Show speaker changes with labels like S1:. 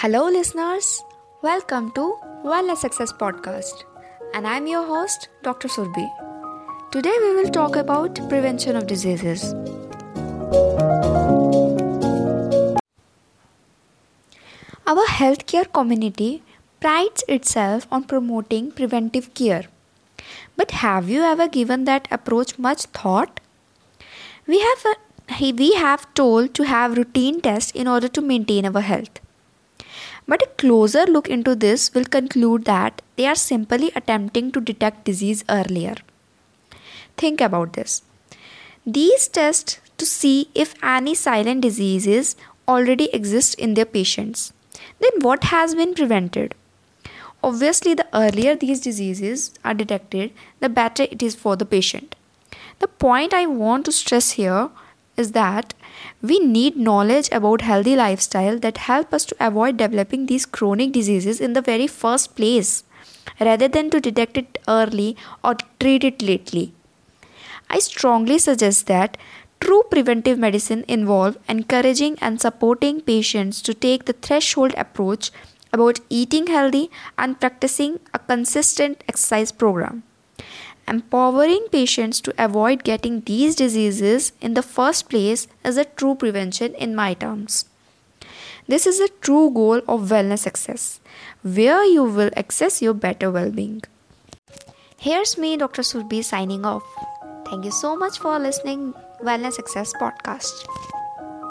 S1: Hello, listeners. Welcome to Wellness Success Podcast, and I'm your host, Dr. Surbi. Today, we will talk about prevention of diseases. Our healthcare community prides itself on promoting preventive care. But have you ever given that approach much thought? We have a, we have told to have routine tests in order to maintain our health. But a closer look into this will conclude that they are simply attempting to detect disease earlier. Think about this. These tests to see if any silent diseases already exist in their patients. Then what has been prevented? Obviously, the earlier these diseases are detected, the better it is for the patient. The point I want to stress here is that we need knowledge about healthy lifestyle that help us to avoid developing these chronic diseases in the very first place rather than to detect it early or treat it lately. I strongly suggest that true preventive medicine involve encouraging and supporting patients to take the threshold approach about eating healthy and practicing a consistent exercise program. Empowering patients to avoid getting these diseases in the first place is a true prevention in my terms. This is a true goal of wellness success, where you will access your better well being. Here's me, Dr. Surbi, signing off. Thank you so much for listening Wellness Success podcast.